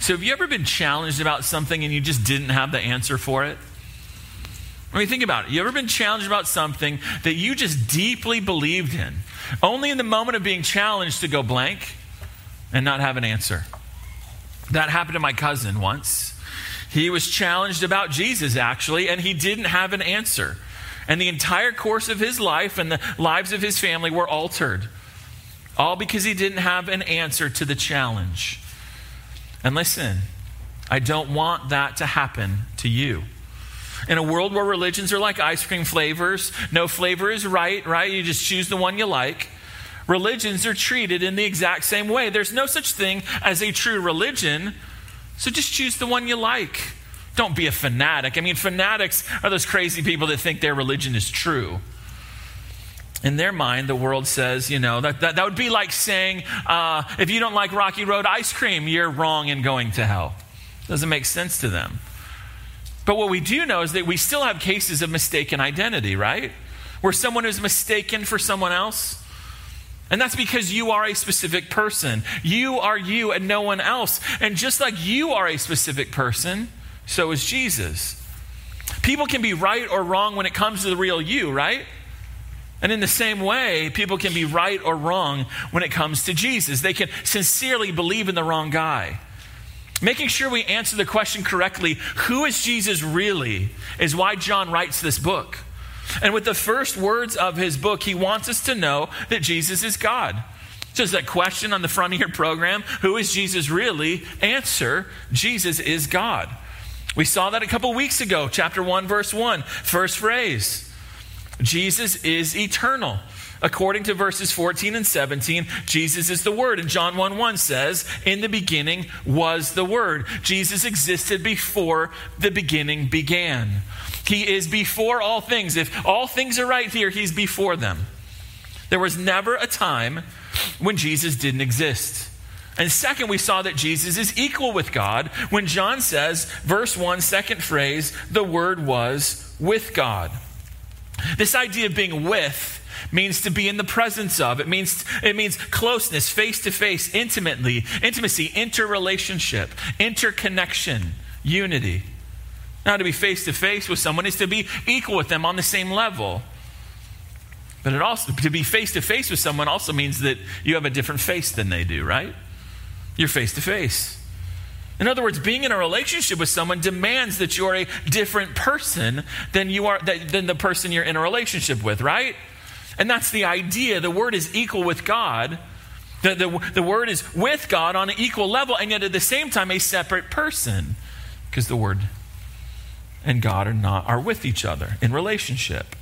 So, have you ever been challenged about something and you just didn't have the answer for it? I mean, think about it. You ever been challenged about something that you just deeply believed in, only in the moment of being challenged to go blank and not have an answer? That happened to my cousin once. He was challenged about Jesus, actually, and he didn't have an answer. And the entire course of his life and the lives of his family were altered. All because he didn't have an answer to the challenge. And listen, I don't want that to happen to you. In a world where religions are like ice cream flavors, no flavor is right, right? You just choose the one you like. Religions are treated in the exact same way. There's no such thing as a true religion, so just choose the one you like. Don't be a fanatic. I mean, fanatics are those crazy people that think their religion is true. In their mind, the world says, you know, that, that, that would be like saying, uh, if you don't like Rocky Road ice cream, you're wrong in going to hell. Doesn't make sense to them. But what we do know is that we still have cases of mistaken identity, right? Where someone is mistaken for someone else. And that's because you are a specific person. You are you and no one else. And just like you are a specific person, so is Jesus. People can be right or wrong when it comes to the real you, right? And in the same way, people can be right or wrong when it comes to Jesus. They can sincerely believe in the wrong guy. Making sure we answer the question correctly, who is Jesus really, is why John writes this book. And with the first words of his book, he wants us to know that Jesus is God. So, is that question on the front of your program, who is Jesus really? Answer Jesus is God. We saw that a couple weeks ago, chapter 1, verse 1, first phrase Jesus is eternal. According to verses 14 and 17, Jesus is the Word. And John 1 1 says, In the beginning was the Word. Jesus existed before the beginning began. He is before all things. If all things are right here, He's before them. There was never a time when Jesus didn't exist. And second, we saw that Jesus is equal with God when John says, verse 1, second phrase, the Word was with God. This idea of being with means to be in the presence of. It means it means closeness, face to face, intimately, intimacy, interrelationship, interconnection, unity. Now, to be face to face with someone is to be equal with them on the same level. But it also, to be face to face with someone also means that you have a different face than they do, right? You're face to face. In other words, being in a relationship with someone demands that you're a different person than you are than the person you're in a relationship with, right? And that's the idea. The word is equal with God. The, the, the word is with God on an equal level, and yet at the same time a separate person. Because the word and God are not are with each other in relationship.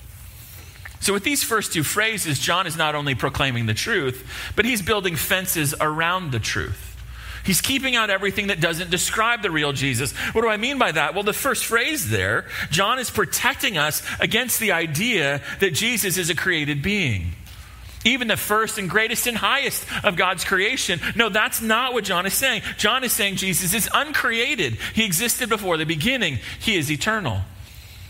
So with these first two phrases, John is not only proclaiming the truth, but he's building fences around the truth. He's keeping out everything that doesn't describe the real Jesus. What do I mean by that? Well, the first phrase there, John is protecting us against the idea that Jesus is a created being even the first and greatest and highest of God's creation. No, that's not what John is saying. John is saying Jesus is uncreated. He existed before the beginning, He is eternal.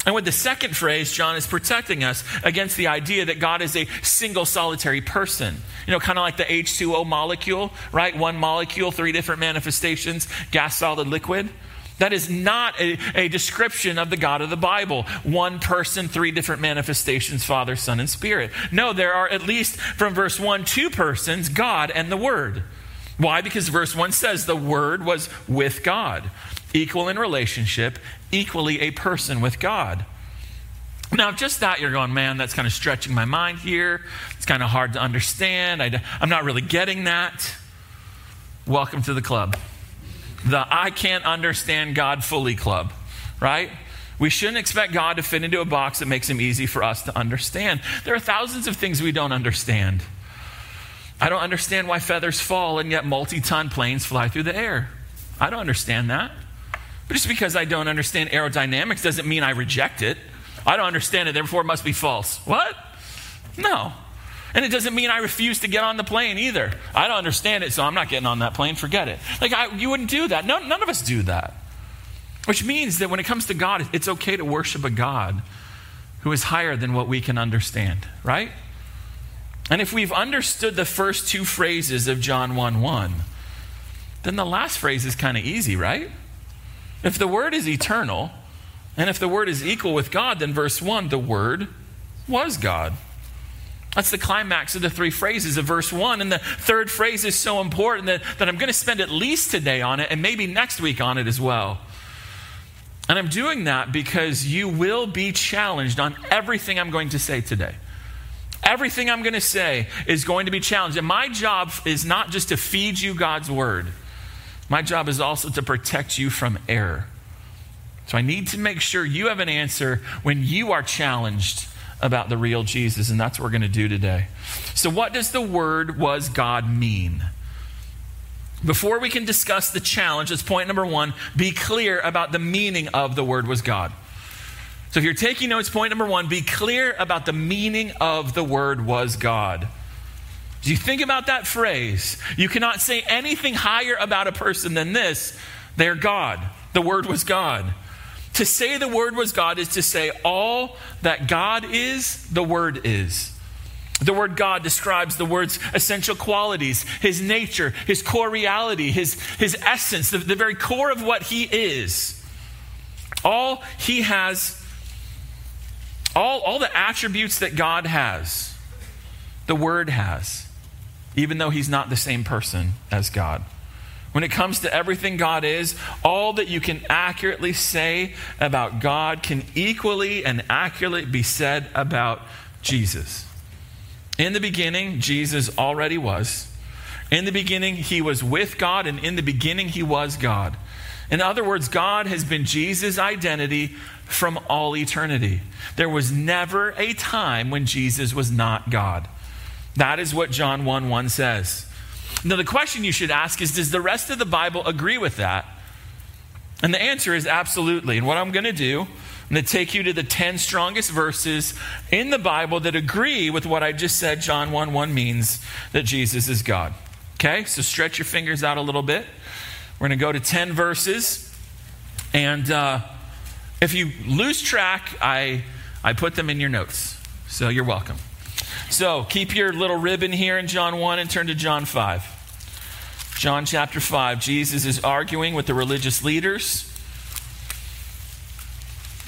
And with the second phrase, John is protecting us against the idea that God is a single solitary person. You know, kind of like the H2O molecule, right? One molecule, three different manifestations gas, solid, liquid. That is not a, a, description of the God of the Bible. One person, three different manifestations Father, Son, and Spirit. No, there are at least from verse 1 two persons, God and the Word. Why? Because verse 1 says the Word was with God, equal in relationship, equally a person with God. Now, just that, you're going, man, that's kind of stretching my mind here. It's kind of hard to understand. I, I'm not really getting that. Welcome to the club the I can't understand God fully club, right? We shouldn't expect God to fit into a box that makes him easy for us to understand. There are thousands of things we don't understand. I don't understand why feathers fall and yet multi ton planes fly through the air. I don't understand that. But just because I don't understand aerodynamics doesn't mean I reject it. I don't understand it, therefore it must be false. What? No. And it doesn't mean I refuse to get on the plane either. I don't understand it, so I'm not getting on that plane. Forget it. Like, I, you wouldn't do that. No, none of us do that. Which means that when it comes to God, it's okay to worship a God who is higher than what we can understand, right? And if we've understood the first two phrases of John 1 1, then the last phrase is kind of easy, right? If the Word is eternal, and if the Word is equal with God, then verse 1, the Word was God. That's the climax of the three phrases of verse 1. And the third phrase is so important that, that I'm going to spend at least today on it and maybe next week on it as well. And I'm doing that because you will be challenged on everything I'm going to say today. Everything I'm going to say is going to be challenged. And my job is not just to feed you God's word, my job is also to protect you from error. So I need to make sure you have an answer when you are challenged about the real Jesus, and that's what we're going to do today. So, what does the word was God mean? Before we can discuss the challenge, that's point number one be clear about the meaning of the word was God. So, if you're taking notes, point number one be clear about the meaning of the word was God. You think about that phrase, you cannot say anything higher about a person than this they're God. The word was God. To say the Word was God is to say all that God is, the Word is. The word God describes the word's essential qualities, his nature, his core reality, his, his essence, the, the very core of what he is. All he has, all, all the attributes that God has, the word has, even though he's not the same person as God. When it comes to everything God is, all that you can accurately say about God can equally and accurately be said about Jesus. In the beginning, Jesus already was. In the beginning, he was with God, and in the beginning, he was God. In other words, God has been Jesus' identity from all eternity. There was never a time when Jesus was not God. That is what John 1 1 says. Now, the question you should ask is Does the rest of the Bible agree with that? And the answer is absolutely. And what I'm going to do, I'm going to take you to the 10 strongest verses in the Bible that agree with what I just said John 1 1 means that Jesus is God. Okay, so stretch your fingers out a little bit. We're going to go to 10 verses. And uh, if you lose track, I, I put them in your notes. So you're welcome. So keep your little ribbon here in John 1 and turn to John 5. John chapter 5, Jesus is arguing with the religious leaders.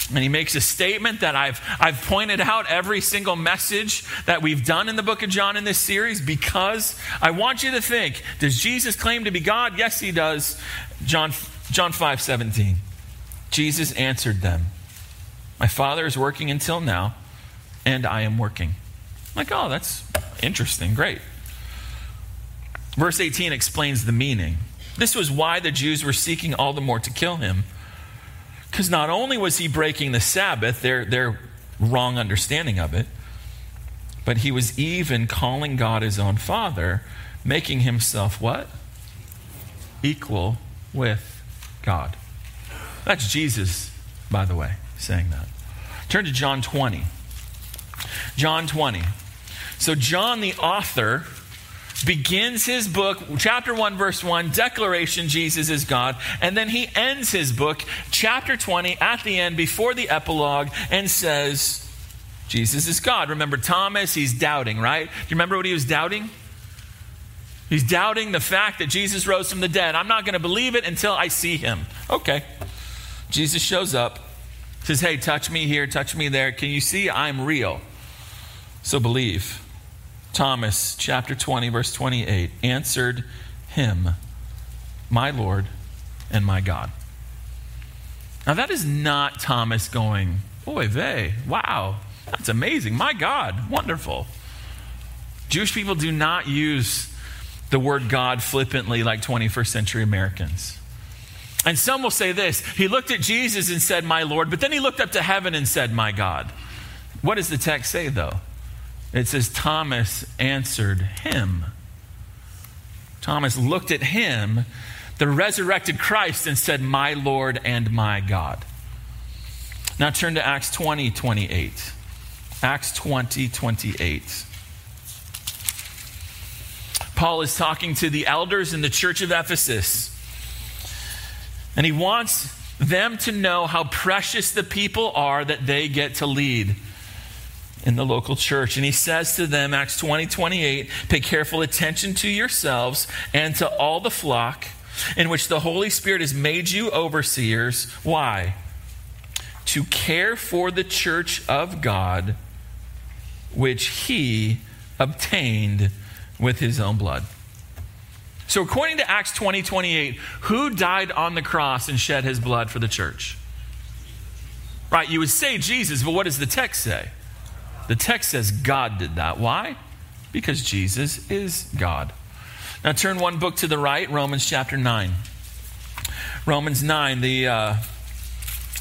And he makes a statement that I've, I've pointed out every single message that we've done in the book of John in this series because I want you to think does Jesus claim to be God? Yes, he does. John, John 5 17. Jesus answered them, My Father is working until now, and I am working. I'm like, oh, that's interesting. Great. Verse 18 explains the meaning. This was why the Jews were seeking all the more to kill him. Because not only was he breaking the Sabbath, their, their wrong understanding of it, but he was even calling God his own father, making himself what? Equal with God. That's Jesus, by the way, saying that. Turn to John 20. John 20. So, John, the author, begins his book, chapter 1, verse 1, declaration Jesus is God. And then he ends his book, chapter 20, at the end, before the epilogue, and says, Jesus is God. Remember Thomas, he's doubting, right? Do you remember what he was doubting? He's doubting the fact that Jesus rose from the dead. I'm not going to believe it until I see him. Okay. Jesus shows up, says, Hey, touch me here, touch me there. Can you see I'm real? So believe. Thomas, chapter 20, verse 28, answered him, My Lord and my God. Now, that is not Thomas going, Boy, they, wow, that's amazing. My God, wonderful. Jewish people do not use the word God flippantly like 21st century Americans. And some will say this He looked at Jesus and said, My Lord, but then he looked up to heaven and said, My God. What does the text say, though? It says, Thomas answered him. Thomas looked at him, the resurrected Christ, and said, My Lord and my God. Now turn to Acts 20 28. Acts 20 28. Paul is talking to the elders in the church of Ephesus. And he wants them to know how precious the people are that they get to lead in the local church. And he says to them, Acts 20 28, pay careful attention to yourselves and to all the flock in which the Holy Spirit has made you overseers. Why? To care for the church of God, which he obtained with his own blood. So, according to Acts 20 28, who died on the cross and shed his blood for the church? Right, you would say Jesus, but what does the text say? The text says God did that. Why? Because Jesus is God. Now turn one book to the right, Romans chapter 9. Romans 9, the uh,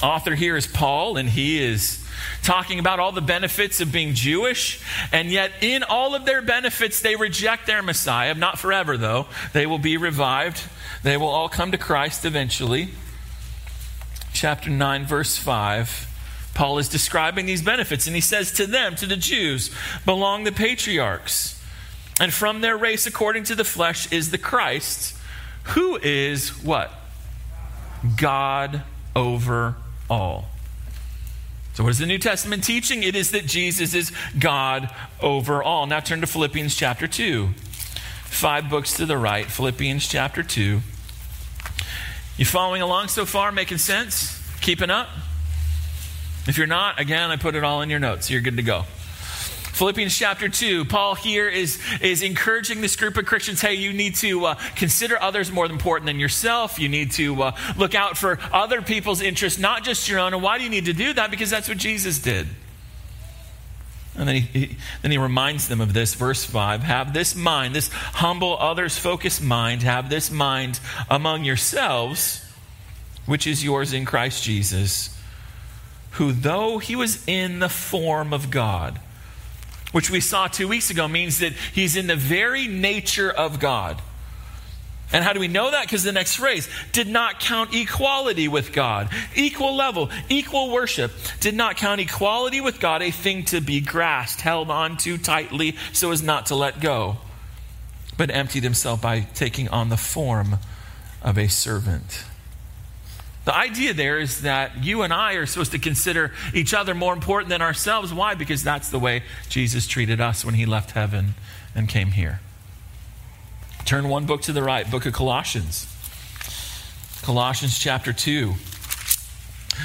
author here is Paul, and he is talking about all the benefits of being Jewish, and yet in all of their benefits, they reject their Messiah. Not forever, though. They will be revived, they will all come to Christ eventually. Chapter 9, verse 5. Paul is describing these benefits, and he says to them, to the Jews, belong the patriarchs and from their race, according to the flesh, is the Christ, who is what? God over all. So, what is the New Testament teaching? It is that Jesus is God over all. Now, turn to Philippians chapter 2. Five books to the right, Philippians chapter 2. You following along so far? Making sense? Keeping up? If you're not, again, I put it all in your notes. You're good to go. Philippians chapter 2, Paul here is, is encouraging this group of Christians hey, you need to uh, consider others more important than yourself. You need to uh, look out for other people's interests, not just your own. And why do you need to do that? Because that's what Jesus did. And then he, he, then he reminds them of this, verse 5 Have this mind, this humble, others focused mind, have this mind among yourselves, which is yours in Christ Jesus, who, though he was in the form of God, which we saw two weeks ago, means that he's in the very nature of God. And how do we know that? Because the next phrase did not count equality with God, equal level, equal worship, did not count equality with God a thing to be grasped, held on to tightly so as not to let go, but emptied himself by taking on the form of a servant. The idea there is that you and I are supposed to consider each other more important than ourselves. Why? Because that's the way Jesus treated us when he left heaven and came here. Turn one book to the right, book of Colossians. Colossians chapter 2.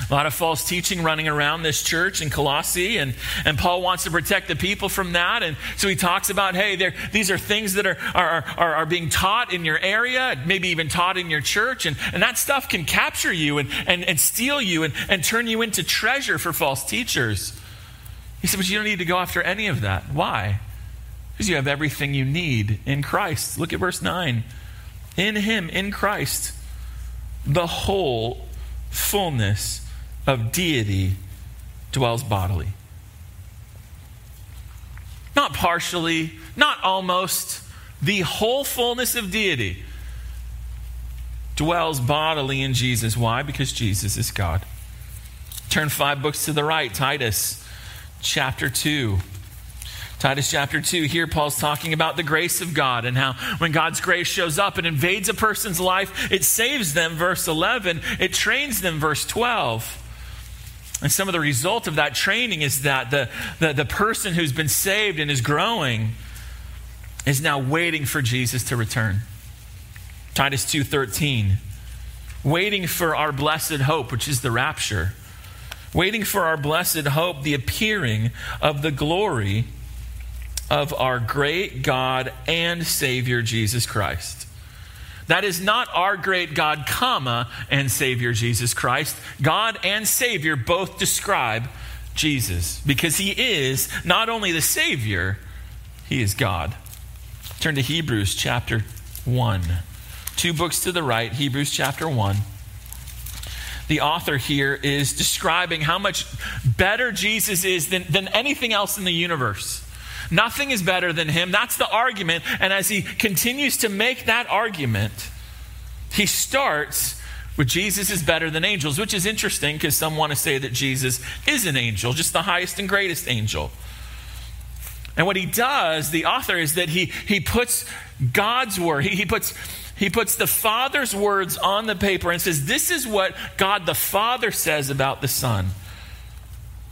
A lot of false teaching running around this church in Colossae, and, and Paul wants to protect the people from that. And so he talks about, hey, these are things that are, are, are, are, being taught in your area, maybe even taught in your church, and, and that stuff can capture you and, and, and steal you and, and turn you into treasure for false teachers. He said, but you don't need to go after any of that. Why? Because you have everything you need in Christ. Look at verse 9. In Him, in Christ, the whole fullness of deity dwells bodily. Not partially, not almost, the whole fullness of deity dwells bodily in Jesus. Why? Because Jesus is God. Turn five books to the right, Titus chapter 2. Titus chapter 2, here Paul's talking about the grace of God and how when God's grace shows up and invades a person's life, it saves them, verse 11. It trains them, verse 12. And some of the result of that training is that the, the, the person who's been saved and is growing is now waiting for Jesus to return. Titus 2:13 waiting for our blessed hope which is the rapture waiting for our blessed hope the appearing of the glory of our great God and Savior Jesus Christ. That is not our great God, comma, and Savior Jesus Christ. God and Savior both describe Jesus because he is not only the Savior, he is God. Turn to Hebrews chapter 1. Two books to the right, Hebrews chapter 1. The author here is describing how much better Jesus is than, than anything else in the universe. Nothing is better than him. That's the argument. And as he continues to make that argument, he starts with Jesus is better than angels, which is interesting because some want to say that Jesus is an angel, just the highest and greatest angel. And what he does, the author, is that he, he puts God's word, he, he, puts, he puts the Father's words on the paper and says, This is what God the Father says about the Son.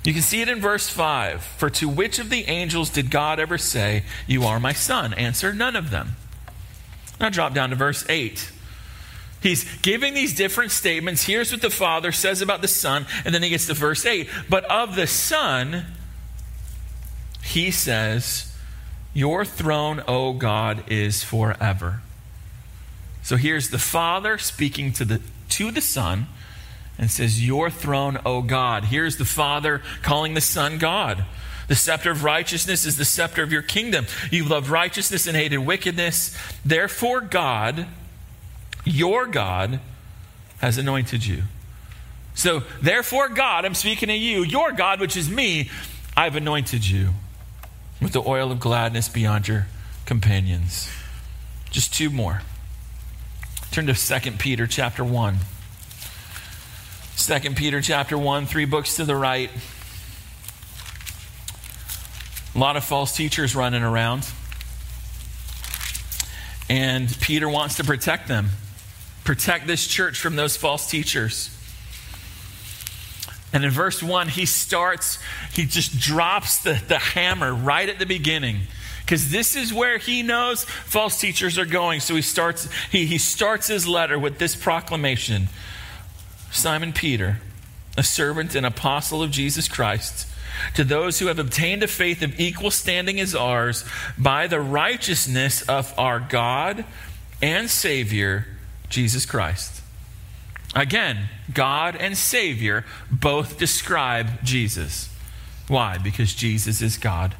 You can see it in verse 5. For to which of the angels did God ever say, You are my son? Answer, none of them. Now drop down to verse 8. He's giving these different statements. Here's what the Father says about the Son, and then he gets to verse 8. But of the Son, he says, Your throne, O God, is forever. So here's the Father speaking to the, to the Son and says, Your throne, O God. Here's the Father calling the Son God. The scepter of righteousness is the scepter of your kingdom. You love righteousness and hated wickedness. Therefore, God, your God, has anointed you. So, therefore, God, I'm speaking to you, your God, which is me, I've anointed you with the oil of gladness beyond your companions. Just two more. Turn to 2 Peter chapter 1. 2 Peter chapter 1, three books to the right. A lot of false teachers running around. And Peter wants to protect them, protect this church from those false teachers. And in verse 1, he starts, he just drops the, the hammer right at the beginning. Because this is where he knows false teachers are going. So he starts, he, he starts his letter with this proclamation Simon Peter, a servant and apostle of Jesus Christ to those who have obtained a faith of equal standing as ours by the righteousness of our God and Savior, Jesus Christ. Again, God and Savior both describe Jesus. Why? Because Jesus is God.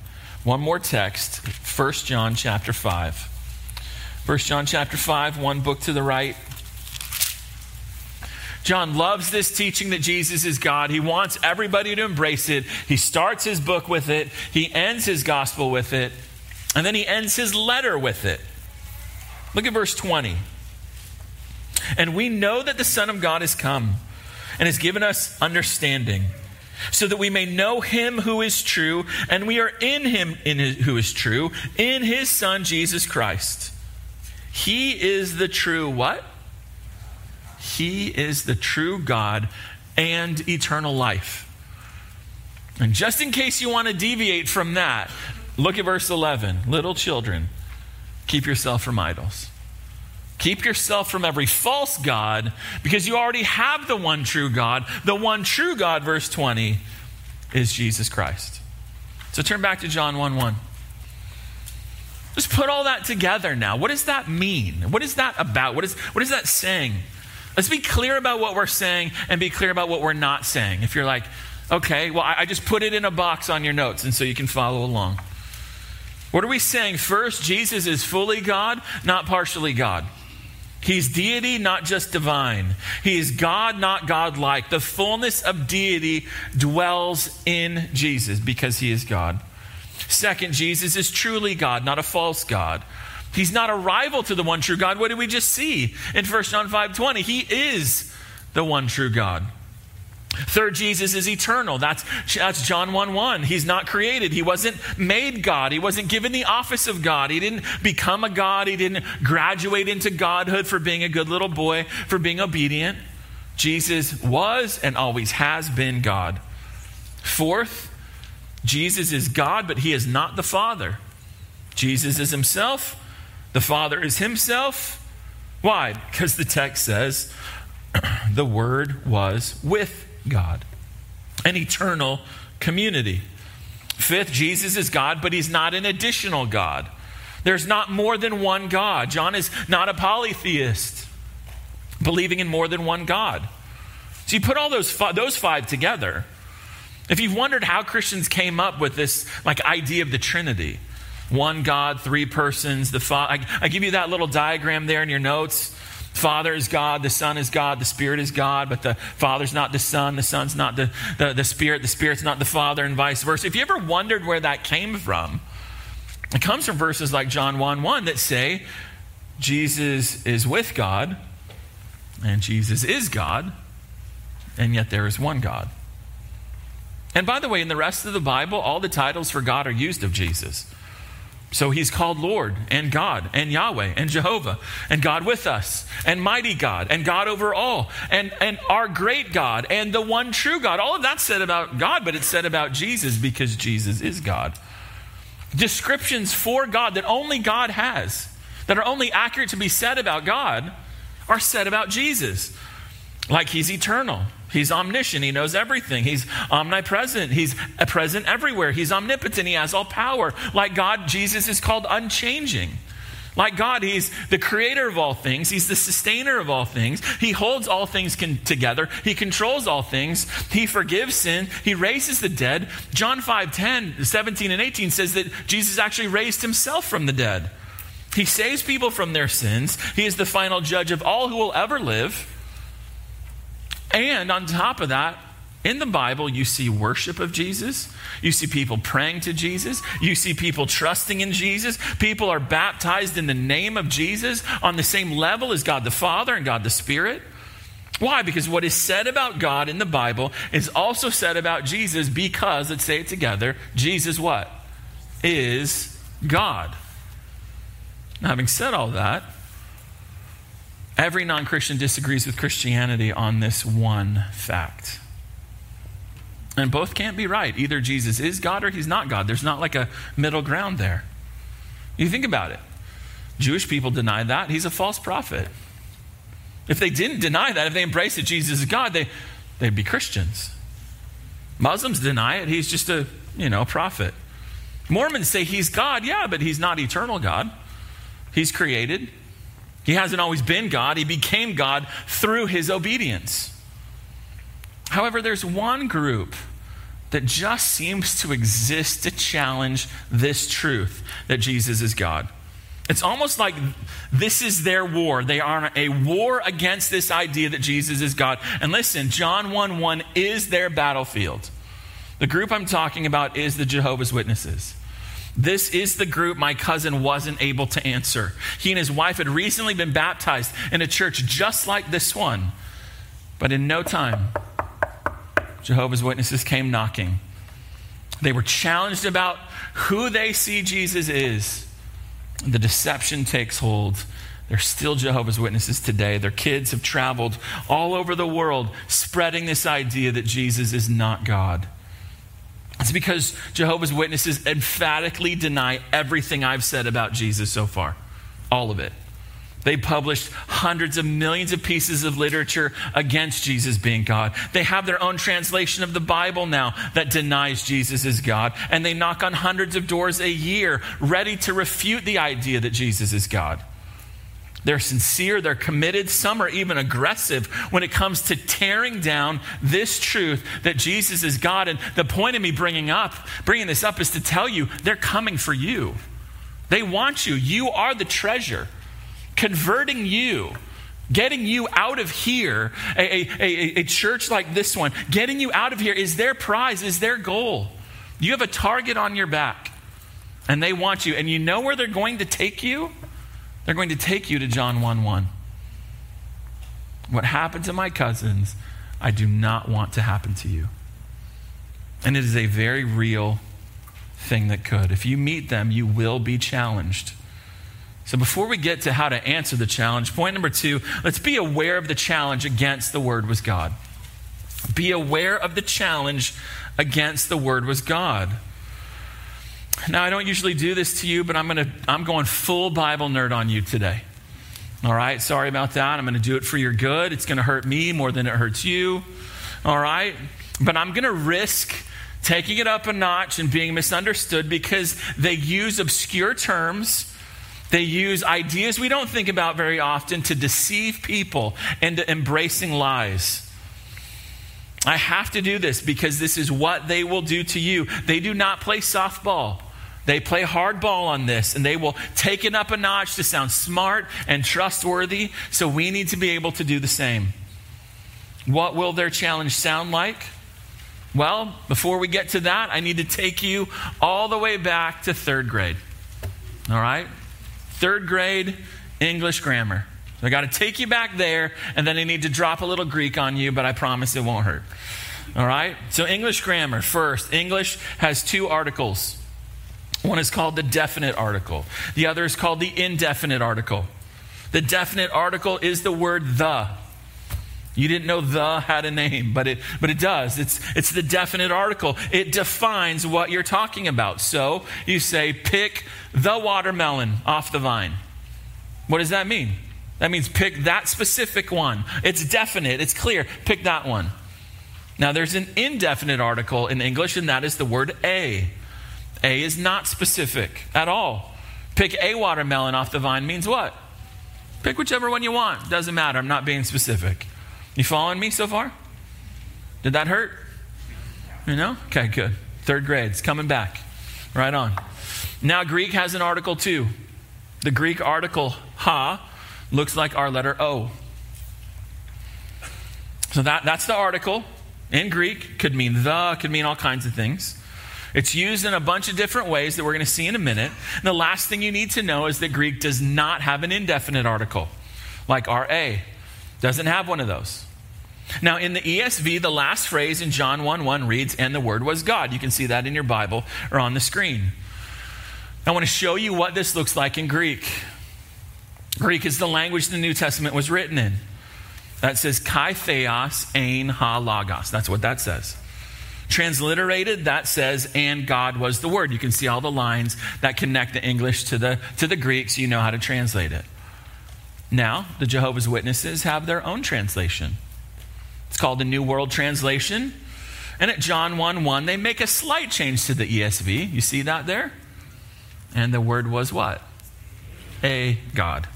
One more text, 1 John chapter 5. 1 John chapter 5, one book to the right. John loves this teaching that Jesus is God. He wants everybody to embrace it. He starts his book with it, he ends his gospel with it, and then he ends his letter with it. Look at verse 20. And we know that the Son of God has come and has given us understanding so that we may know him who is true, and we are in him in his, who is true, in his Son, Jesus Christ. He is the true what? He is the true God and eternal life. And just in case you want to deviate from that, look at verse 11. Little children, keep yourself from idols. Keep yourself from every false God because you already have the one true God. The one true God, verse 20, is Jesus Christ. So turn back to John 1 1. Just put all that together now. What does that mean? What is that about? What is, what is that saying? Let's be clear about what we're saying and be clear about what we're not saying. If you're like, okay, well, I, just put it in a box on your notes and so you can follow along. What are we saying? First, Jesus is fully God, not partially God. He's deity, not just divine. He is God, not godlike. The fullness of deity dwells in Jesus because he is God. Second, Jesus is truly God, not a false God. He's not a rival to the one true God. What did we just see in 1 John 5:20? He is the one true God. Third, Jesus is eternal. That's, that's John 1 1. He's not created. He wasn't made God. He wasn't given the office of God. He didn't become a God. He didn't graduate into godhood for being a good little boy, for being obedient. Jesus was and always has been God. Fourth, Jesus is God, but he is not the Father. Jesus is himself, the Father is Himself. Why? Because the text says the Word was with God, an eternal community. Fifth, Jesus is God, but He's not an additional God. There's not more than one God. John is not a polytheist, believing in more than one God. So you put all those five, those five together. If you've wondered how Christians came up with this like idea of the Trinity, one God, three persons. The fa- I, I give you that little diagram there in your notes. Father is God, the Son is God, the Spirit is God, but the Father's not the Son, the Son's not the, the, the Spirit, the Spirit's not the Father, and vice versa. If you ever wondered where that came from, it comes from verses like John 1 1 that say Jesus is with God, and Jesus is God, and yet there is one God. And by the way, in the rest of the Bible, all the titles for God are used of Jesus. So he's called Lord and God and Yahweh and Jehovah and God with us and mighty God and God over all and, and our great God and the one true God. All of that's said about God, but it's said about Jesus because Jesus is God. Descriptions for God that only God has, that are only accurate to be said about God, are said about Jesus. Like he's eternal, he's omniscient, he knows everything, he's omnipresent, he's present everywhere, he's omnipotent, he has all power. Like God, Jesus is called unchanging. Like God, He's the creator of all things. He's the sustainer of all things. He holds all things together. He controls all things. He forgives sin. He raises the dead. John 5 10, 17, and 18 says that Jesus actually raised Himself from the dead. He saves people from their sins. He is the final judge of all who will ever live. And on top of that, in the Bible, you see worship of Jesus. You see people praying to Jesus. You see people trusting in Jesus. People are baptized in the name of Jesus on the same level as God the Father and God the Spirit. Why? Because what is said about God in the Bible is also said about Jesus because, let's say it together, Jesus what? Is God. Now, having said all that, every non Christian disagrees with Christianity on this one fact. And both can't be right. Either Jesus is God or he's not God. There's not like a middle ground there. You think about it. Jewish people deny that. He's a false prophet. If they didn't deny that, if they embraced that Jesus is God, they, they'd be Christians. Muslims deny it. He's just a, you know, prophet. Mormons say he's God. Yeah, but he's not eternal God. He's created. He hasn't always been God. He became God through his obedience. However, there's one group that just seems to exist to challenge this truth that Jesus is God. It's almost like this is their war. They are a war against this idea that Jesus is God. And listen, John 1 1 is their battlefield. The group I'm talking about is the Jehovah's Witnesses. This is the group my cousin wasn't able to answer. He and his wife had recently been baptized in a church just like this one. But in no time, Jehovah's Witnesses came knocking. They were challenged about who they see Jesus is. The deception takes hold. They're still Jehovah's Witnesses today. Their kids have traveled all over the world spreading this idea that Jesus is not God. It's because Jehovah's Witnesses emphatically deny everything I've said about Jesus so far. All of it. They published hundreds of millions of pieces of literature against Jesus being God. They have their own translation of the Bible now that denies Jesus is God. And they knock on hundreds of doors a year ready to refute the idea that Jesus is God. They're sincere, they're committed, some are even aggressive when it comes to tearing down this truth that Jesus is God. And the point of me bringing up, bringing this up is to tell you they're coming for you. They want you. You are the treasure converting you getting you out of here, a, a, a, church like this one, getting you out of here is their prize, is their goal. You have a target on your back, and they want you. And you know where they're going to take you? They're going to take you to John 1 1. What happened to my cousins, I do not want to happen to you. And it is a very real thing that could. If you meet them, you will be challenged. So, before we get to how to answer the challenge, point number two, let's be aware of the challenge against the Word was God. Be aware of the challenge against the Word was God. Now, I don't usually do this to you, but I'm, gonna, I'm going full Bible nerd on you today. All right, sorry about that. I'm going to do it for your good. It's going to hurt me more than it hurts you. All right, but I'm going to risk taking it up a notch and being misunderstood because they use obscure terms they use ideas we don't think about very often to deceive people into embracing lies. I have to do this because this is what they will do to you. They do not play softball. They play hardball on this and they will take it up a notch to sound smart and trustworthy. So we need to be able to do the same. What will their challenge sound like? Well, before we get to that, I need to take you all the way back to third grade. All right? third grade English grammar. So I got to take you back there, and then I need to drop a little Greek on you, but I promise it won't hurt. All right? So, English grammar first. English has two articles. One is called the definite article, the other is called the indefinite article. The definite article is the word the. You didn't know the had a name, but it, but it does. It's, it's the definite article. It defines what you're talking about. So you say, pick the watermelon off the vine. What does that mean? That means pick that specific one. It's definite, it's clear. Pick that one. Now, there's an indefinite article in English, and that is the word a. A is not specific at all. Pick a watermelon off the vine means what? Pick whichever one you want. Doesn't matter. I'm not being specific. You following me so far? Did that hurt? You know? Okay, good. Third grade. It's coming back. Right on. Now, Greek has an article too. The Greek article ho looks like our letter O. So that, that's the article in Greek. Could mean the, could mean all kinds of things. It's used in a bunch of different ways that we're going to see in a minute. And the last thing you need to know is that Greek does not have an indefinite article like RA. Doesn't have one of those. Now, in the ESV, the last phrase in John 1 1 reads, and the Word was God. You can see that in your Bible or on the screen. I want to show you what this looks like in Greek. Greek is the language the New Testament was written in. That says kai theos ein ho logos. That's what that says. Transliterated, that says, and God was the Word. You can see all the lines that connect the English to the, to the Greek, so you know how to translate it. Now, the Jehovah's Witnesses have their own translation. It's called the New World Translation. And at John 1 1, they make a slight change to the ESV. You see that there? And the word was what? A God.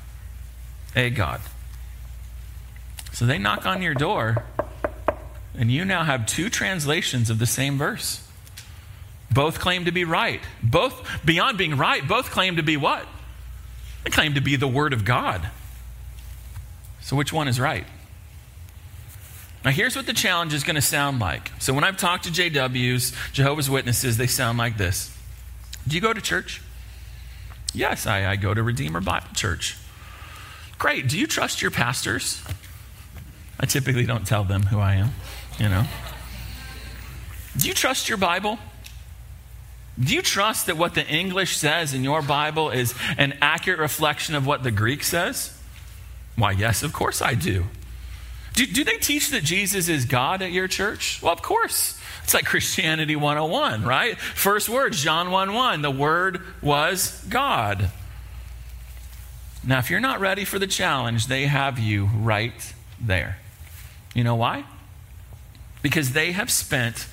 A God. So they knock on your door, and you now have two translations of the same verse. Both claim to be right. Both, beyond being right, both claim to be what? They claim to be the Word of God. So which one is right? Now, here's what the challenge is going to sound like. So, when I've talked to JWs, Jehovah's Witnesses, they sound like this Do you go to church? Yes, I, I go to Redeemer Bible Church. Great. Do you trust your pastors? I typically don't tell them who I am, you know. Do you trust your Bible? Do you trust that what the English says in your Bible is an accurate reflection of what the Greek says? Why, yes, of course I do. Do, do they teach that Jesus is God at your church? Well, of course. It's like Christianity 101, right? First words, John 1 1. The Word was God. Now, if you're not ready for the challenge, they have you right there. You know why? Because they have spent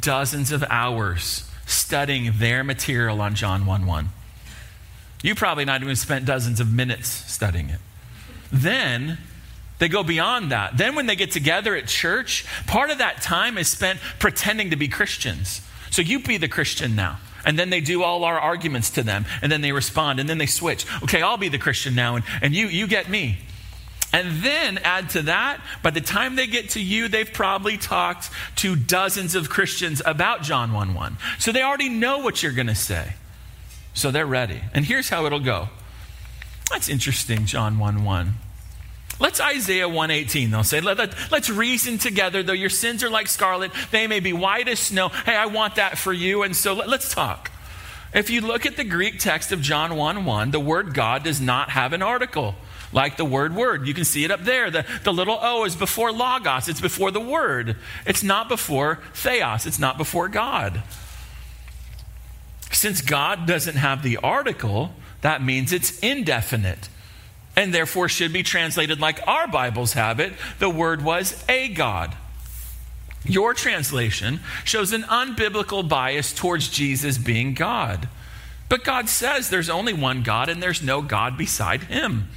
dozens of hours studying their material on John 1 1. You probably not even spent dozens of minutes studying it. Then they go beyond that. Then, when they get together at church, part of that time is spent pretending to be Christians. So, you be the Christian now. And then they do all our arguments to them. And then they respond. And then they switch. Okay, I'll be the Christian now. And, and you, you get me. And then add to that, by the time they get to you, they've probably talked to dozens of Christians about John 1 1. So they already know what you're going to say. So they're ready. And here's how it'll go. That's interesting, John 1 1. Let's Isaiah 118. They'll say, Let, let, let's reason together. Though your sins are like scarlet, they may be white as snow. Hey, I want that for you. And so let, let's talk. If you look at the Greek text of John 1 1, the word God does not have an article like the word word. You can see it up there. The, the little O is before logos, it's before the word. It's not before theos, it's not before God. Since God doesn't have the article, that means it's indefinite and therefore should be translated like our Bibles have it. The word was a God. Your translation shows an unbiblical bias towards Jesus being God. But God says there's only one God and there's no God beside him.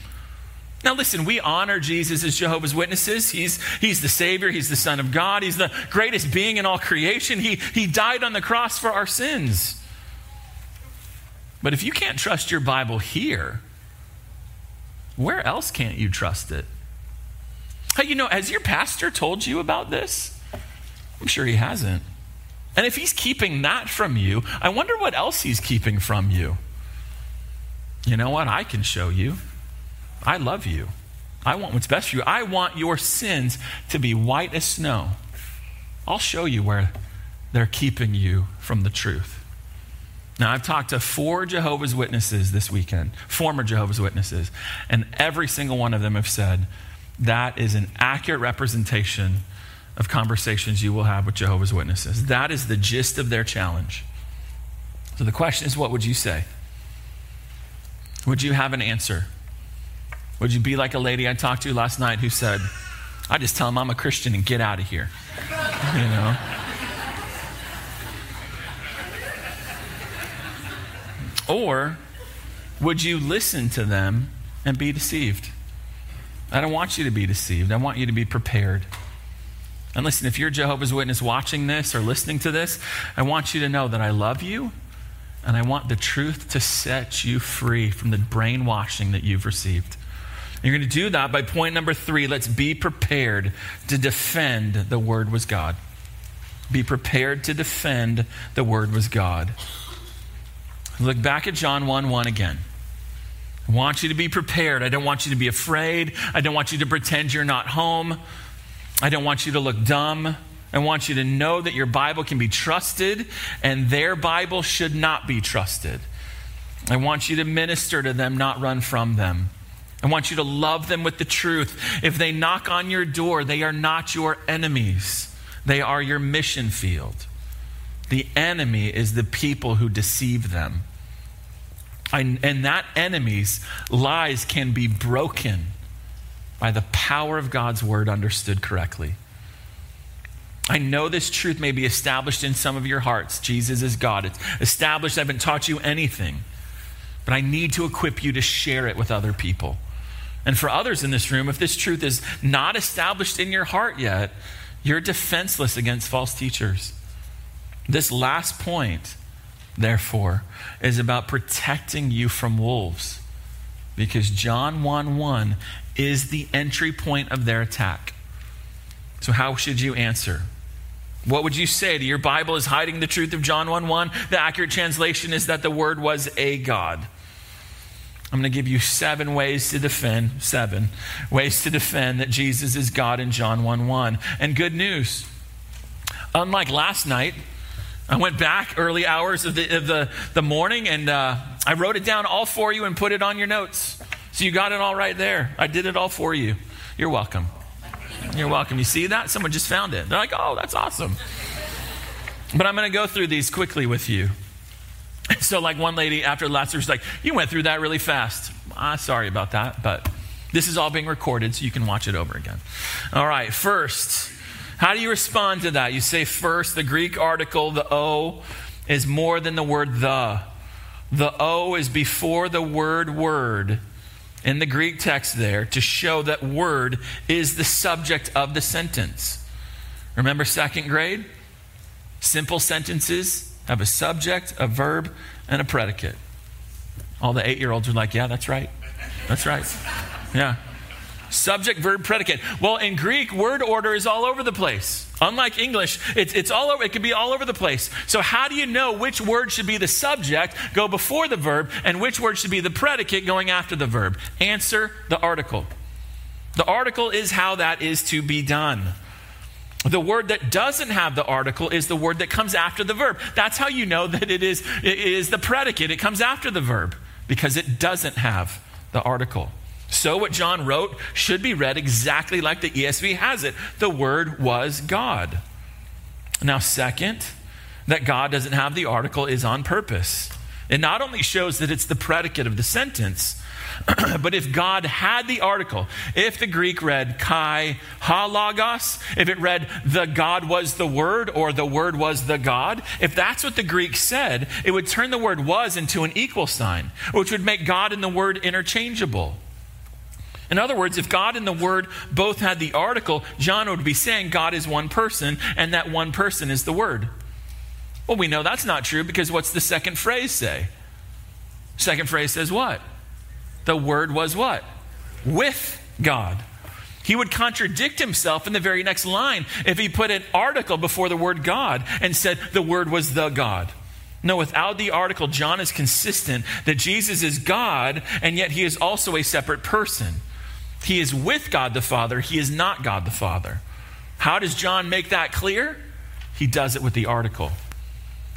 Now, listen, we honor Jesus as Jehovah's Witnesses. He's, he's the Savior, He's the Son of God, He's the greatest being in all creation. He, he died on the cross for our sins. But if you can't trust your Bible here, where else can't you trust it? Hey, you know, has your pastor told you about this? I'm sure he hasn't. And if he's keeping that from you, I wonder what else he's keeping from you. You know what? I can show you. I love you. I want what's best for you. I want your sins to be white as snow. I'll show you where they're keeping you from the truth. Now, I've talked to four Jehovah's Witnesses this weekend, former Jehovah's Witnesses, and every single one of them have said that is an accurate representation of conversations you will have with Jehovah's Witnesses. That is the gist of their challenge. So the question is what would you say? Would you have an answer? Would you be like a lady I talked to last night who said, I just tell them I'm a Christian and get out of here? You know? Or would you listen to them and be deceived? I don't want you to be deceived. I want you to be prepared. And listen, if you're Jehovah's Witness watching this or listening to this, I want you to know that I love you and I want the truth to set you free from the brainwashing that you've received. You're going to do that by point number three. Let's be prepared to defend the Word was God. Be prepared to defend the Word was God. Look back at John 1 1 again. I want you to be prepared. I don't want you to be afraid. I don't want you to pretend you're not home. I don't want you to look dumb. I want you to know that your Bible can be trusted and their Bible should not be trusted. I want you to minister to them, not run from them. I want you to love them with the truth. If they knock on your door, they are not your enemies, they are your mission field. The enemy is the people who deceive them. And, and that enemy's lies can be broken by the power of God's word understood correctly. I know this truth may be established in some of your hearts. Jesus is God. It's established. I haven't taught you anything. But I need to equip you to share it with other people. And for others in this room, if this truth is not established in your heart yet, you're defenseless against false teachers. This last point, therefore, is about protecting you from wolves. Because John 1 1 is the entry point of their attack. So, how should you answer? What would you say to your Bible is hiding the truth of John 1 1? The accurate translation is that the word was a God. I'm going to give you seven ways to defend, seven ways to defend that Jesus is God in John 1 1. And good news, unlike last night, I went back early hours of the, of the, the morning and uh, I wrote it down all for you and put it on your notes. So you got it all right there. I did it all for you. You're welcome. You're welcome. You see that? Someone just found it. They're like, oh, that's awesome. But I'm going to go through these quickly with you. So, like one lady after the last service, like, you went through that really fast. Ah, sorry about that, but this is all being recorded so you can watch it over again. All right, first, how do you respond to that? You say first, the Greek article, the ho, is more than the word the. The ho is before the word word in the Greek text there to show that word is the subject of the sentence. Remember second grade? Simple sentences have a subject, a verb, and a predicate. All the eight year olds are like, yeah, that's right. That's right. Yeah. Subject, verb, predicate. Well, in Greek, word order is all over the place. Unlike English, it's, it's all over, it could be all over the place. So, how do you know which word should be the subject, go before the verb, and which word should be the predicate going after the verb? Answer the article. The article is how that is to be done. The word that doesn't have the article is the word that comes after the verb. That's how you know that it is, it is the predicate. It comes after the verb because it doesn't have the article. So, what John wrote should be read exactly like the ESV has it. The Word was God. Now, second, that God doesn't have the article is on purpose. It not only shows that it's the predicate of the sentence, but if God had the article, if the Greek read kai ho logos, if it read the God was the Word or the Word was the God, if that's what the Greek said, it would turn the word was into an equal sign, which would make God and the Word interchangeable. In other words, if God and the Word both had the article, John would be saying God is one person and that one person is the Word. Well, we know that's not true because what's the second phrase say? Second phrase says what? The Word was what? With God. He would contradict himself in the very next line if he put an article before the word God and said the Word was the God. No, without the article, John is consistent that Jesus is God and yet he is also a separate person. He is with God the Father, he is not God the Father. How does John make that clear? He does it with the article.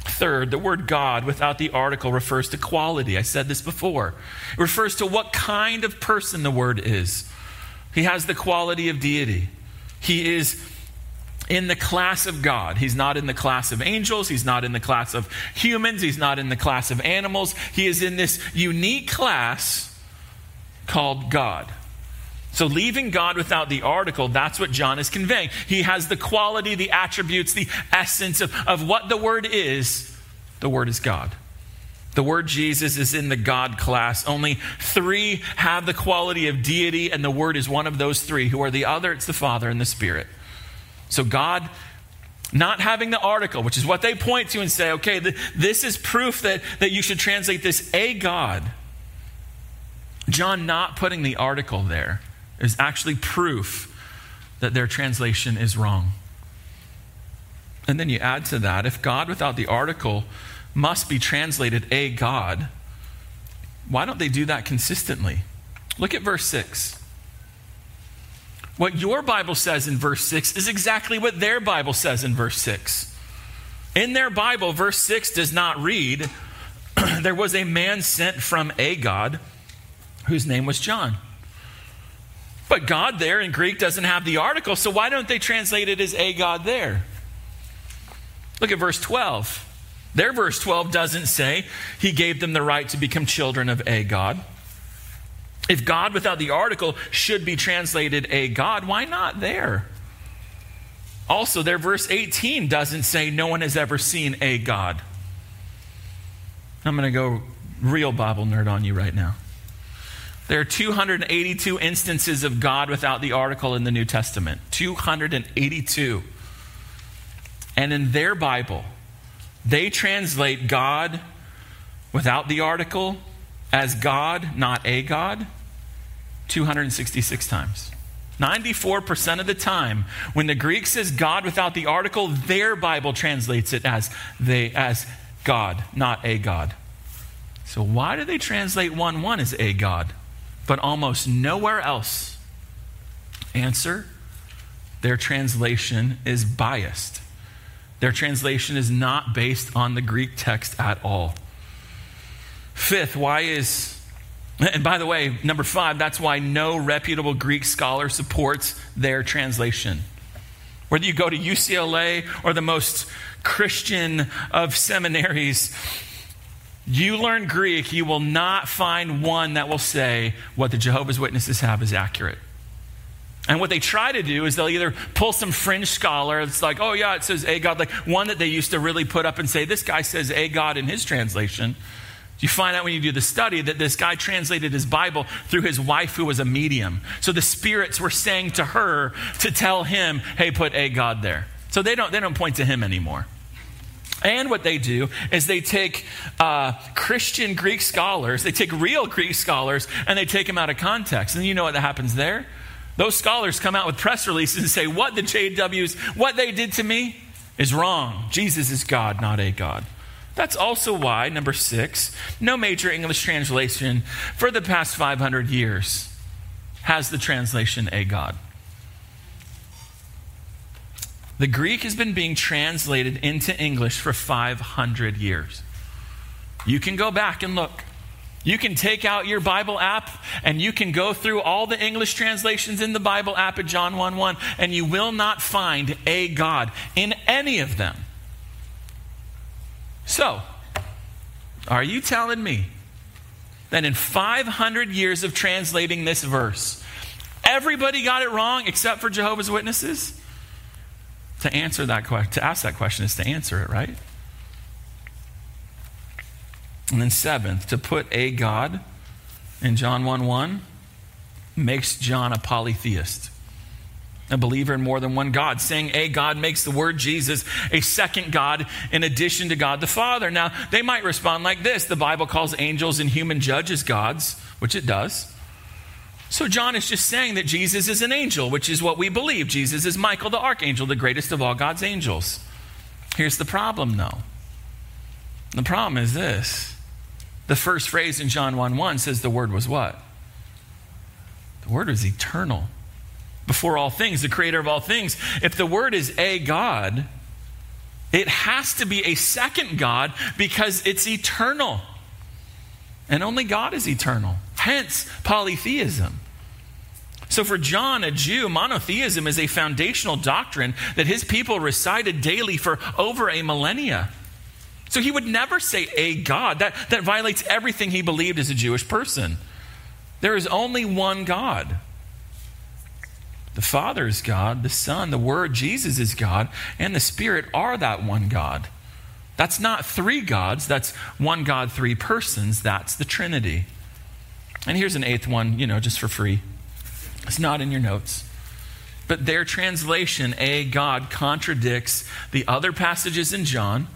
Third, the word God without the article refers to quality. I said this before. It refers to what kind of person the word is. He has the quality of deity. He is in the class of God. He's not in the class of angels. He's not in the class of humans. He's not in the class of animals. He is in this unique class called God. So, leaving God without the article, that's what John is conveying. He has the quality, the attributes, the essence of, of what the Word is. The Word is God. The word Jesus is in the God class. Only three have the quality of deity, and the Word is one of those three. Who are the other? It's the Father and the Spirit. So, God not having the article, which is what they point to and say, okay, this is proof that, that you should translate this a God. John not putting the article there is actually proof that their translation is wrong. And then you add to that if God without the article must be translated a God, why don't they do that consistently? Look at verse 6. What your Bible says in verse 6 is exactly what their Bible says in verse 6. In their Bible, verse 6 does not read, There was a man sent from a God whose name was John. But God there in Greek doesn't have the article, so why don't they translate it as a God there? Look at verse 12. Their verse 12 doesn't say he gave them the right to become children of a God. If God without the article should be translated a God, why not there? Also, their verse 18 doesn't say no one has ever seen a God. I'm going to go real Bible nerd on you right now. There are 282 instances of God without the article in the New Testament. 282. And in their Bible, they translate God without the article as God, not a God, 266 times. 94% of the time, when the Greek says God without the article, their Bible translates it as, they, as God, not a God. So, why do they translate 1 1 as a God? But almost nowhere else. Answer their translation is biased. Their translation is not based on the Greek text at all. Fifth, why is, and by the way, number five, that's why no reputable Greek scholar supports their translation. Whether you go to UCLA or the most Christian of seminaries, you learn Greek, you will not find one that will say what the Jehovah's Witnesses have is accurate. And what they try to do is they'll either pull some fringe scholar that's like, oh, yeah, it says a God, like one that they used to really put up and say, this guy says a God in his translation. You find out when you do the study that this guy translated his Bible through his wife, who was a medium. So the spirits were saying to her to tell him, hey, put a God there. So they don't, they don't point to him anymore. And what they do is they take uh, Christian Greek scholars, they take real Greek scholars, and they take them out of context. And you know what happens there? Those scholars come out with press releases and say, What the JWs, what they did to me is wrong. Jesus is God, not a God. That's also why, number six, no major English translation for the past 500 years has the translation a God. The Greek has been being translated into English for 500 years. You can go back and look. You can take out your Bible app and you can go through all the English translations in the Bible app at John 1 1, and you will not find a God in any of them. So, are you telling me that in 500 years of translating this verse, everybody got it wrong except for Jehovah's Witnesses? To answer that question, to ask that question is to answer it, right? And then seventh, to put a God in John 1 1 makes John a polytheist, a believer in more than one God. Saying a God makes the word Jesus a second God in addition to God the Father. Now, they might respond like this the Bible calls angels and human judges gods, which it does. So John is just saying that Jesus is an angel, which is what we believe. Jesus is Michael the archangel, the greatest of all God's angels. Here's the problem, though. The problem is this. The first phrase in John 1 1 says the word was what? The word was eternal. Before all things, the creator of all things. If the word is a God, it has to be a second God because it's eternal. And only God is eternal. Hence, polytheism. So, for John, a Jew, monotheism is a foundational doctrine that his people recited daily for over a millennia. So, he would never say a God. That, that violates everything he believed as a Jewish person. There is only one God. The Father is God, the Son, the Word, Jesus is God, and the Spirit are that one God. That's not three gods, that's one God, three persons. That's the Trinity. And here's an eighth one, you know, just for free. It's not in your notes. But their translation, a God, contradicts the other passages in John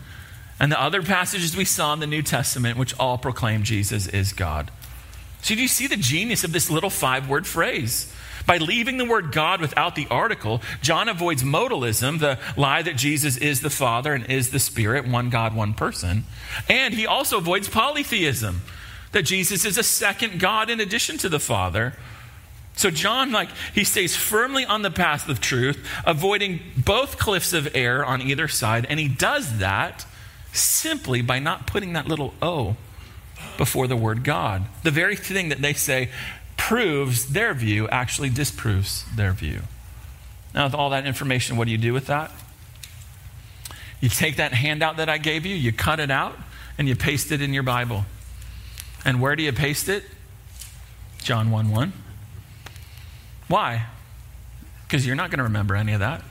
and the other passages we saw in the New Testament, which all proclaim Jesus is God. So, do you see the genius of this little five word phrase? By leaving the word God without the article, John avoids modalism, the lie that Jesus is the Father and is the Spirit, one God, one person. And he also avoids polytheism, that Jesus is a second God in addition to the Father. So John, like, he stays firmly on the path of truth, avoiding both cliffs of error on either side, and he does that simply by not putting that little ho before the word God. The very thing that they say proves their view actually disproves their view. Now, with all that information, what do you do with that? You take that handout that I gave you, you cut it out, and you paste it in your Bible. And where do you paste it? John 1 1. Why? Because you're not going to remember any of that.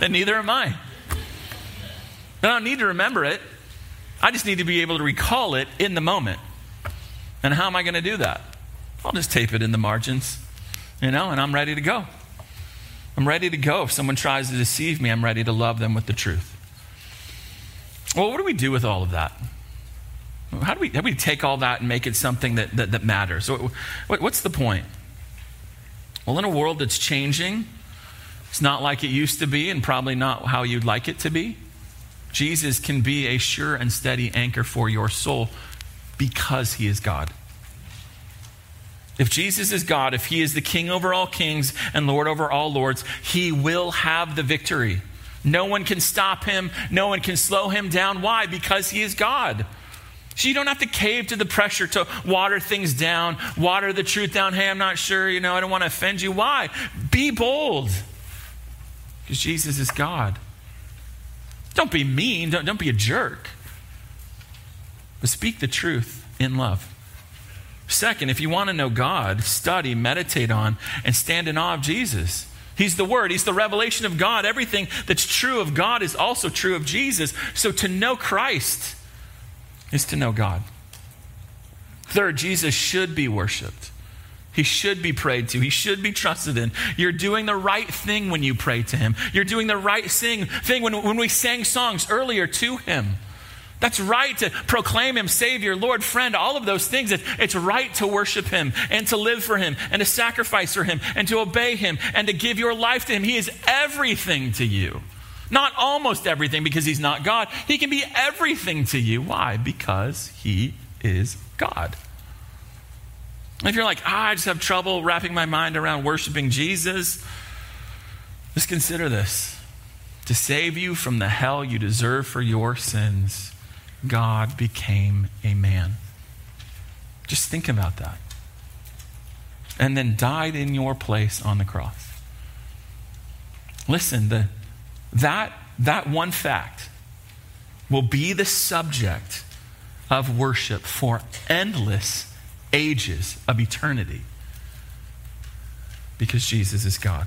and neither am I. I don't need to remember it. I just need to be able to recall it in the moment. And how am I going to do that? I'll just tape it in the margins, you know, and I'm ready to go. I'm ready to go. If someone tries to deceive me, I'm ready to love them with the truth. Well, what do we do with all of that? How do we, how do we take all that and make it something that, that, that matters? What, what's the point? Well, in a world that's changing, it's not like it used to be and probably not how you'd like it to be. Jesus can be a sure and steady anchor for your soul because he is God. If Jesus is God, if he is the king over all kings and lord over all lords, he will have the victory. No one can stop him, no one can slow him down. Why? Because he is God. So you don't have to cave to the pressure to water things down, water the truth down. Hey, I'm not sure, you know, I don't want to offend you. Why? Be bold. Because Jesus is God. Don't be mean, don't, don't be a jerk. But speak the truth in love. Second, if you want to know God, study, meditate on, and stand in awe of Jesus. He's the Word, He's the revelation of God. Everything that's true of God is also true of Jesus. So to know Christ, is to know God. Third, Jesus should be worshiped. He should be prayed to. He should be trusted in. You're doing the right thing when you pray to Him. You're doing the right thing, thing when, when we sang songs earlier to Him. That's right to proclaim Him Savior, Lord, friend, all of those things. It's, it's right to worship Him and to live for Him and to sacrifice for Him and to obey Him and to give your life to Him. He is everything to you. Not almost everything because he's not God. He can be everything to you. Why? Because he is God. If you're like, ah, I just have trouble wrapping my mind around worshiping Jesus, just consider this. To save you from the hell you deserve for your sins, God became a man. Just think about that. And then died in your place on the cross. Listen, the that, that one fact will be the subject of worship for endless ages of eternity because Jesus is God.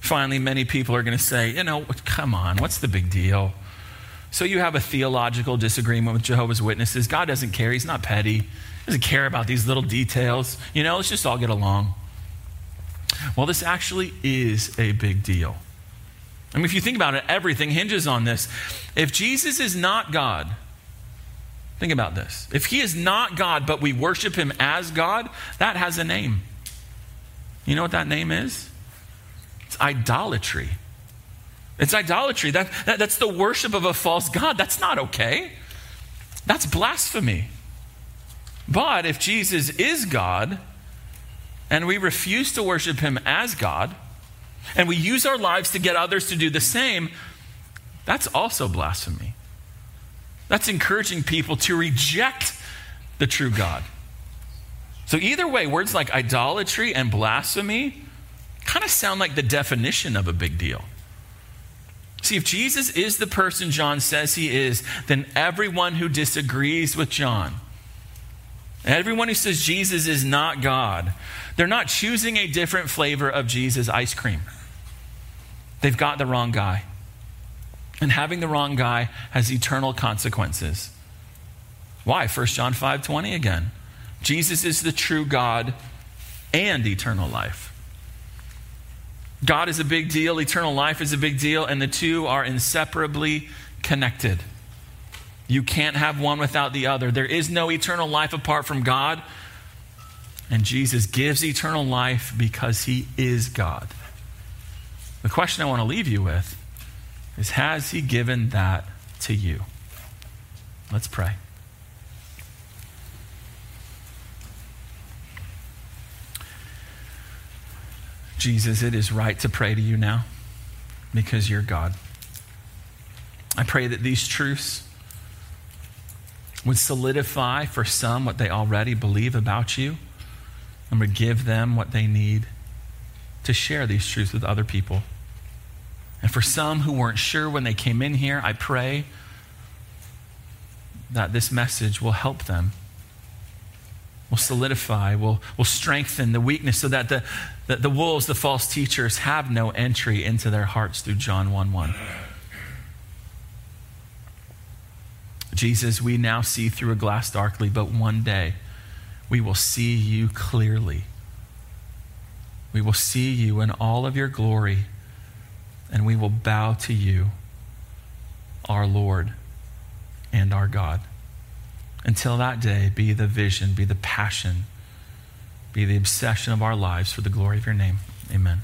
Finally, many people are going to say, you know, come on, what's the big deal? So you have a theological disagreement with Jehovah's Witnesses. God doesn't care. He's not petty. He doesn't care about these little details. You know, let's just all get along. Well, this actually is a big deal. I mean, if you think about it, everything hinges on this. If Jesus is not God, think about this. If he is not God, but we worship him as God, that has a name. You know what that name is? It's idolatry. It's idolatry. That, that, that's the worship of a false God. That's not okay. That's blasphemy. But if Jesus is God and we refuse to worship him as God, and we use our lives to get others to do the same, that's also blasphemy. That's encouraging people to reject the true God. So, either way, words like idolatry and blasphemy kind of sound like the definition of a big deal. See, if Jesus is the person John says he is, then everyone who disagrees with John Everyone who says Jesus is not God, they're not choosing a different flavor of Jesus ice cream. They've got the wrong guy. And having the wrong guy has eternal consequences. Why? 1 John 5 20 again. Jesus is the true God and eternal life. God is a big deal, eternal life is a big deal, and the two are inseparably connected. You can't have one without the other. There is no eternal life apart from God, and Jesus gives eternal life because he is God. The question I want to leave you with is Has he given that to you? Let's pray. Jesus, it is right to pray to you now because you're God. I pray that these truths would solidify for some what they already believe about you and would give them what they need to share these truths with other people. And for some who weren't sure when they came in here, I pray that this message will help them will solidify, will, will strengthen the weakness so that the, the, the wolves, the false teachers, have no entry into their hearts through John 1 1. Jesus, we now see through a glass darkly, but one day we will see you clearly. We will see you in all of your glory, and we will bow to you, our Lord and our God. Until that day, be the vision, be the passion, be the obsession of our lives for the glory of your name. Amen.